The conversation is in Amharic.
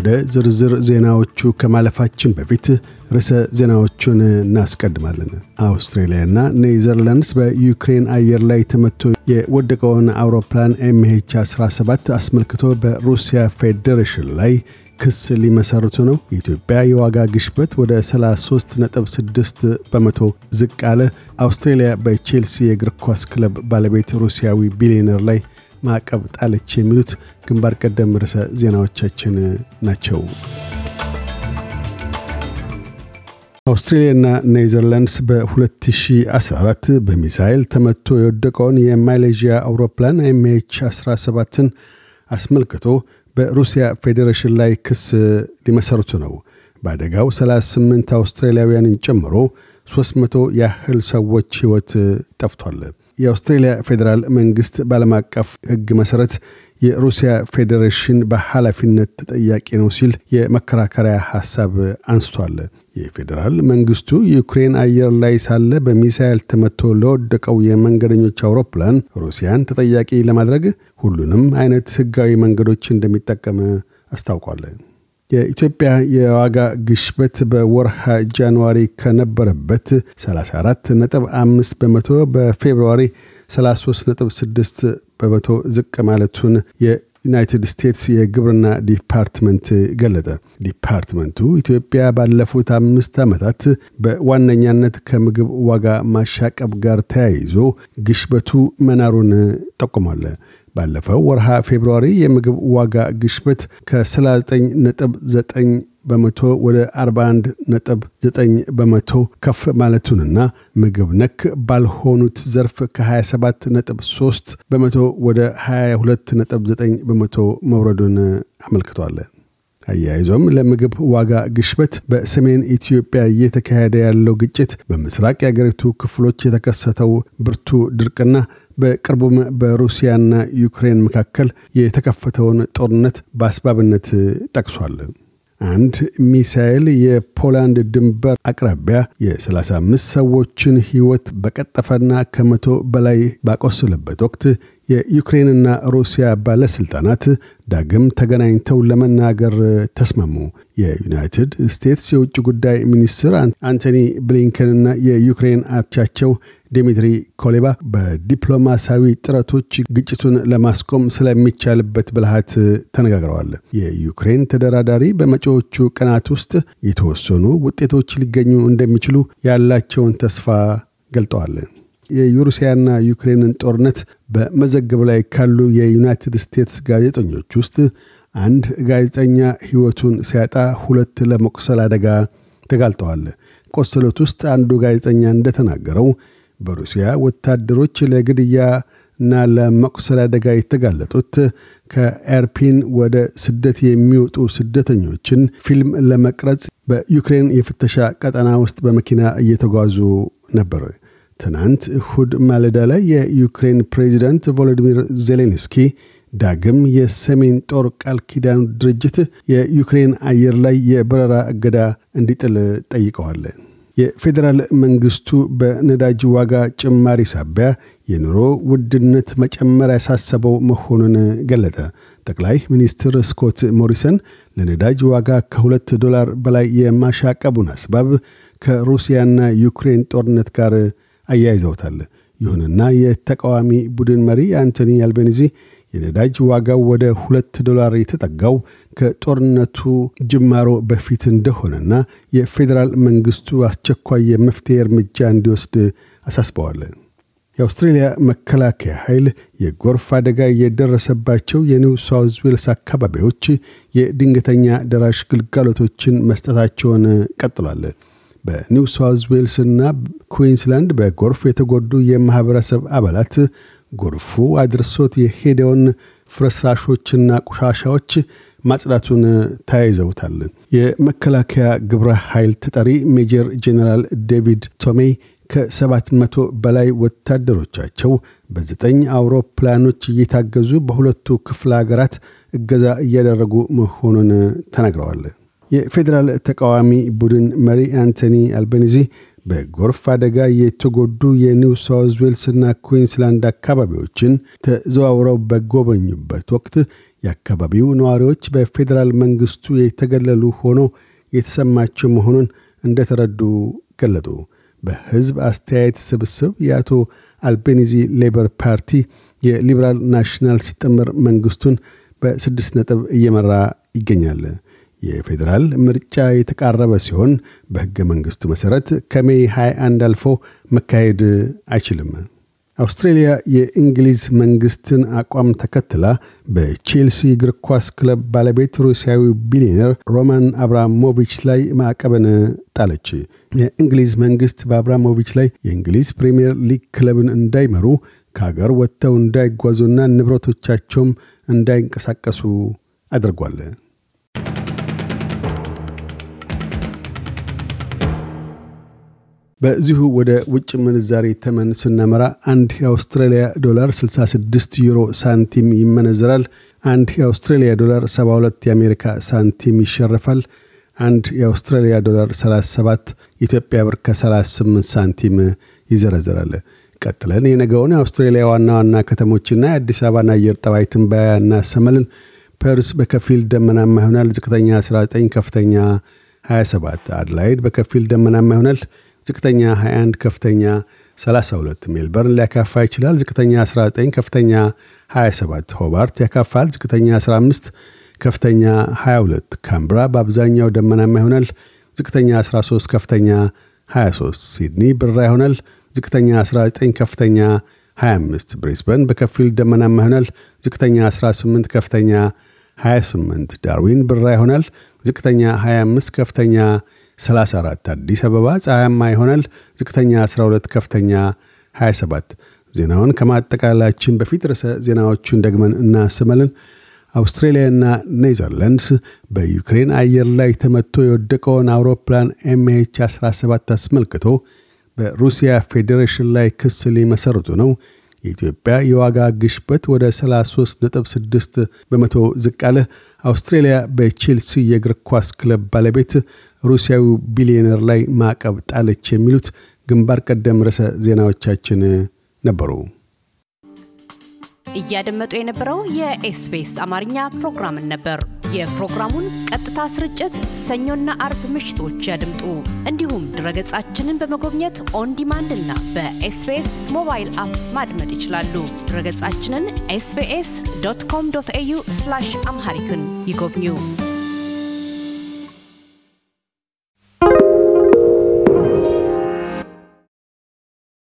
ወደ ዝርዝር ዜናዎቹ ከማለፋችን በፊት ርዕሰ ዜናዎቹን እናስቀድማለን። አውስትሬልያና ኔዘርላንድስ በዩክሬን አየር ላይ ተመቶ የወደቀውን አውሮፕላን ኤምኤች 17 አስመልክቶ በሩሲያ ፌዴሬሽን ላይ ክስ ሊመሰርቱ ነው። የኢትዮጵያ የዋጋ ግሽበት ወደ 33.6 በመቶ ዝቅ አለ። አውስትሬልያ በቼልሲ የእግር ኳስ ክለብ ባለቤት ሩሲያዊ ቢሊዮነር ላይ ማዕቀብ ጣለች። የሚሉት ግንባር ቀደም ርዕሰ ዜናዎቻችን ናቸው። አውስትሬልያና ኔዘርላንድስ በ2014 በሚሳይል ተመቶ የወደቀውን የማሌዥያ አውሮፕላን ኤምኤች 17ን አስመልክቶ በሩሲያ ፌዴሬሽን ላይ ክስ ሊመሰርቱ ነው። በአደጋው 38 አውስትራሊያውያንን ጨምሮ 300 ያህል ሰዎች ሕይወት ጠፍቷል። የአውስትሬልያ ፌዴራል መንግሥት በዓለም አቀፍ ሕግ መሠረት የሩሲያ ፌዴሬሽን በኃላፊነት ተጠያቂ ነው ሲል የመከራከሪያ ሐሳብ አንስቷል። የፌዴራል መንግስቱ ዩክሬን አየር ላይ ሳለ በሚሳይል ተመቶ ለወደቀው የመንገደኞች አውሮፕላን ሩሲያን ተጠያቂ ለማድረግ ሁሉንም አይነት ሕጋዊ መንገዶች እንደሚጠቀም አስታውቋል። የኢትዮጵያ የዋጋ ግሽበት በወርሃ January ከነበረበት 34 ነጥብ 5 በመቶ በ February 33 ነጥብ 6 በመቶ ዝቅ ማለቱን የዩናይትድ ስቴትስ የግብርና ዲፓርትመንት ገለጠ። ዲፓርትመንቱ ኢትዮጵያ ባለፉት አምስት ዓመታት በዋነኛነት ከምግብ ዋጋ ማሻቀብ ጋር ተያይዞ ግሽበቱ መናሩን ጠቁሟል። ባለፈው ወርሃ February የምግብ ዋጋ ግሽበት ከ39.9 በመቶ ወደ 41 ነጥብ 9 በመቶ ከፍ ማለቱንና ምግብ ነክ ባልሆኑት ዘርፍ ከ27 ነጥብ 3 በመቶ ወደ 22 ነጥብ 9 በመቶ መውረዱን አመልክቷል። አያይዞም ለምግብ ዋጋ ግሽበት በሰሜን ኢትዮጵያ እየተካሄደ ያለው ግጭት፣ በምስራቅ የአገሪቱ ክፍሎች የተከሰተው ብርቱ ድርቅና በቅርቡም በሩሲያና ዩክሬን መካከል የተከፈተውን ጦርነት በአስባብነት ጠቅሷል። አንድ ሚሳኤል የፖላንድ ድንበር አቅራቢያ የ35 ሰዎችን ሕይወት በቀጠፈና ከመቶ በላይ ባቆሰለበት ወቅት የዩክሬንና ሩሲያ ባለሥልጣናት ዳግም ተገናኝተው ለመናገር ተስማሙ። የዩናይትድ ስቴትስ የውጭ ጉዳይ ሚኒስትር አንቶኒ ብሊንከንና የዩክሬን አቻቸው ዲሚትሪ ኮሌባ በዲፕሎማሲያዊ ጥረቶች ግጭቱን ለማስቆም ስለሚቻልበት ብልሃት ተነጋግረዋል። የዩክሬን ተደራዳሪ በመጪዎቹ ቀናት ውስጥ የተወሰኑ ውጤቶች ሊገኙ እንደሚችሉ ያላቸውን ተስፋ ገልጠዋል። የሩሲያና ዩክሬንን ጦርነት በመዘገብ ላይ ካሉ የዩናይትድ ስቴትስ ጋዜጠኞች ውስጥ አንድ ጋዜጠኛ ሕይወቱን ሲያጣ ሁለት ለመቁሰል አደጋ ተጋልጠዋል። ቆሰሉት ውስጥ አንዱ ጋዜጠኛ እንደተናገረው በሩሲያ ወታደሮች ለግድያ እና ለመቁሰል አደጋ የተጋለጡት ከኤርፒን ወደ ስደት የሚወጡ ስደተኞችን ፊልም ለመቅረጽ በዩክሬን የፍተሻ ቀጠና ውስጥ በመኪና እየተጓዙ ነበር። ትናንት እሁድ ማለዳ ላይ የዩክሬን ፕሬዚዳንት ቮሎዲሚር ዜሌንስኪ ዳግም የሰሜን ጦር ቃል ኪዳኑ ድርጅት የዩክሬን አየር ላይ የበረራ እገዳ እንዲጥል ጠይቀዋል። የፌዴራል መንግስቱ በነዳጅ ዋጋ ጭማሪ ሳቢያ የኑሮ ውድነት መጨመር ያሳሰበው መሆኑን ገለጠ። ጠቅላይ ሚኒስትር ስኮት ሞሪሰን ለነዳጅ ዋጋ ከሁለት ዶላር በላይ የማሻቀቡን አስባብ ከሩሲያና ዩክሬን ጦርነት ጋር አያይዘውታል። ይሁንና የተቃዋሚ ቡድን መሪ አንቶኒ አልቤኒዚ የነዳጅ ዋጋው ወደ ሁለት ዶላር የተጠጋው ከጦርነቱ ጅማሮ በፊት እንደሆነና የፌዴራል መንግስቱ አስቸኳይ የመፍትሄ እርምጃ እንዲወስድ አሳስበዋል። የአውስትሬልያ መከላከያ ኃይል የጎርፍ አደጋ የደረሰባቸው የኒው ሳውዝ ዌልስ አካባቢዎች የድንገተኛ ደራሽ ግልጋሎቶችን መስጠታቸውን ቀጥሏል። በኒው ሳውዝ ዌልስና ኩዊንስላንድ በጎርፍ የተጎዱ የማኅበረሰብ አባላት ጎርፉ አድርሶት የሄደውን ፍርስራሾችና ቆሻሻዎች ማጽዳቱን ተያይዘውታል። የመከላከያ ግብረ ኃይል ተጠሪ ሜጀር ጄኔራል ዴቪድ ቶሜይ ከሰባት መቶ በላይ ወታደሮቻቸው በዘጠኝ አውሮፕላኖች እየታገዙ በሁለቱ ክፍለ ሀገራት እገዛ እያደረጉ መሆኑን ተናግረዋል። የፌዴራል ተቃዋሚ ቡድን መሪ አንቶኒ አልቤኒዚ በጎርፍ አደጋ የተጎዱ የኒው ሳውዝ ዌልስና ኩዊንስላንድ አካባቢዎችን ተዘዋውረው በጎበኙበት ወቅት የአካባቢው ነዋሪዎች በፌዴራል መንግስቱ የተገለሉ ሆኖ የተሰማቸው መሆኑን እንደተረዱ ገለጡ። በህዝብ አስተያየት ስብስብ የአቶ አልቤኒዚ ሌበር ፓርቲ የሊበራል ናሽናልስ ጥምር መንግስቱን በስድስት ነጥብ እየመራ ይገኛል። የፌዴራል ምርጫ የተቃረበ ሲሆን በሕገ መንግሥቱ መሠረት ከ May 21 አልፎ መካሄድ አይችልም። አውስትሬልያ የእንግሊዝ መንግስትን አቋም ተከትላ በቼልሲ እግር ኳስ ክለብ ባለቤት ሩሲያዊ ቢሊዮነር ሮማን አብራሞቪች ላይ ማዕቀብን ጣለች። የእንግሊዝ መንግስት በአብራሞቪች ላይ የእንግሊዝ ፕሪምየር ሊግ ክለብን እንዳይመሩ ከሀገር ወጥተው እንዳይጓዙና ንብረቶቻቸውም እንዳይንቀሳቀሱ አድርጓል። በዚሁ ወደ ውጭ ምንዛሪ ተመን ስናመራ አንድ የአውስትራሊያ ዶላር 66 ዩሮ ሳንቲም ይመነዝራል። አንድ የአውስትራሊያ ዶላር 72 የአሜሪካ ሳንቲም ይሸርፋል። አንድ የአውስትራሊያ ዶላር 37 ኢትዮጵያ ብር ከ38 ሳንቲም ይዘረዝራል። ቀጥለን የነገውን የአውስትሬሊያ ዋና ዋና ከተሞችና የአዲስ አበባን አየር ጠባይ ትንበያ እናሰማለን። ፐርስ በከፊል ደመናማ ይሆናል። ዝቅተኛ 19፣ ከፍተኛ 27። አድላይድ በከፊል ደመናማ ይሆናል። ዝቅተኛ 21፣ ከፍተኛ 32። ሜልበርን ሊያካፋ ይችላል። ዝቅተኛ 19፣ ከፍተኛ 27። ሆባርት ያካፋል። ዝቅተኛ 15፣ ከፍተኛ 22። ካምብራ በአብዛኛው ደመናማ ይሆናል። ዝቅተኛ 13፣ ከፍተኛ 23። ሲድኒ ብራ ይሆናል። ዝቅተኛ 19፣ ከፍተኛ 25። ብሬስበን በከፊል ደመናማ ይሆናል። ዝቅተኛ 18፣ ከፍተኛ 28። ዳርዊን ብራ ይሆናል። ዝቅተኛ 25፣ ከፍተኛ 34 አዲስ አበባ ፀሐያማ ይሆናል። ዝቅተኛ 12፣ ከፍተኛ 27። ዜናውን ከማጠቃላችን በፊት ርዕሰ ዜናዎቹን ደግመን እናስመልን። አውስትሬልያና ኔዘርላንድስ በዩክሬን አየር ላይ ተመቶ የወደቀውን አውሮፕላን MH 17 አስመልክቶ በሩሲያ ፌዴሬሽን ላይ ክስ ሊመሰርቱ ነው። የኢትዮጵያ የዋጋ ግሽበት ወደ 33.6 በመቶ ዝቅ አለ። አውስትሬልያ በቼልሲ የእግር ኳስ ክለብ ባለቤት ሩሲያዊ ቢሊዮነር ላይ ማዕቀብ ጣለች። የሚሉት ግንባር ቀደም ርዕሰ ዜናዎቻችን ነበሩ። እያደመጡ የነበረው የ SBS አማርኛ ፕሮግራምን ነበር። የፕሮግራሙን ቀጥታ ስርጭት ሰኞና አርብ ምሽቶች ያድምጡ። እንዲሁም ድረገጻችንን በመጎብኘት on demand እና በ SBS mobile app ማድመጥ ይችላሉ። ድረገጻችንን SBS dot com dot au Amharic ን ይጎብኙ።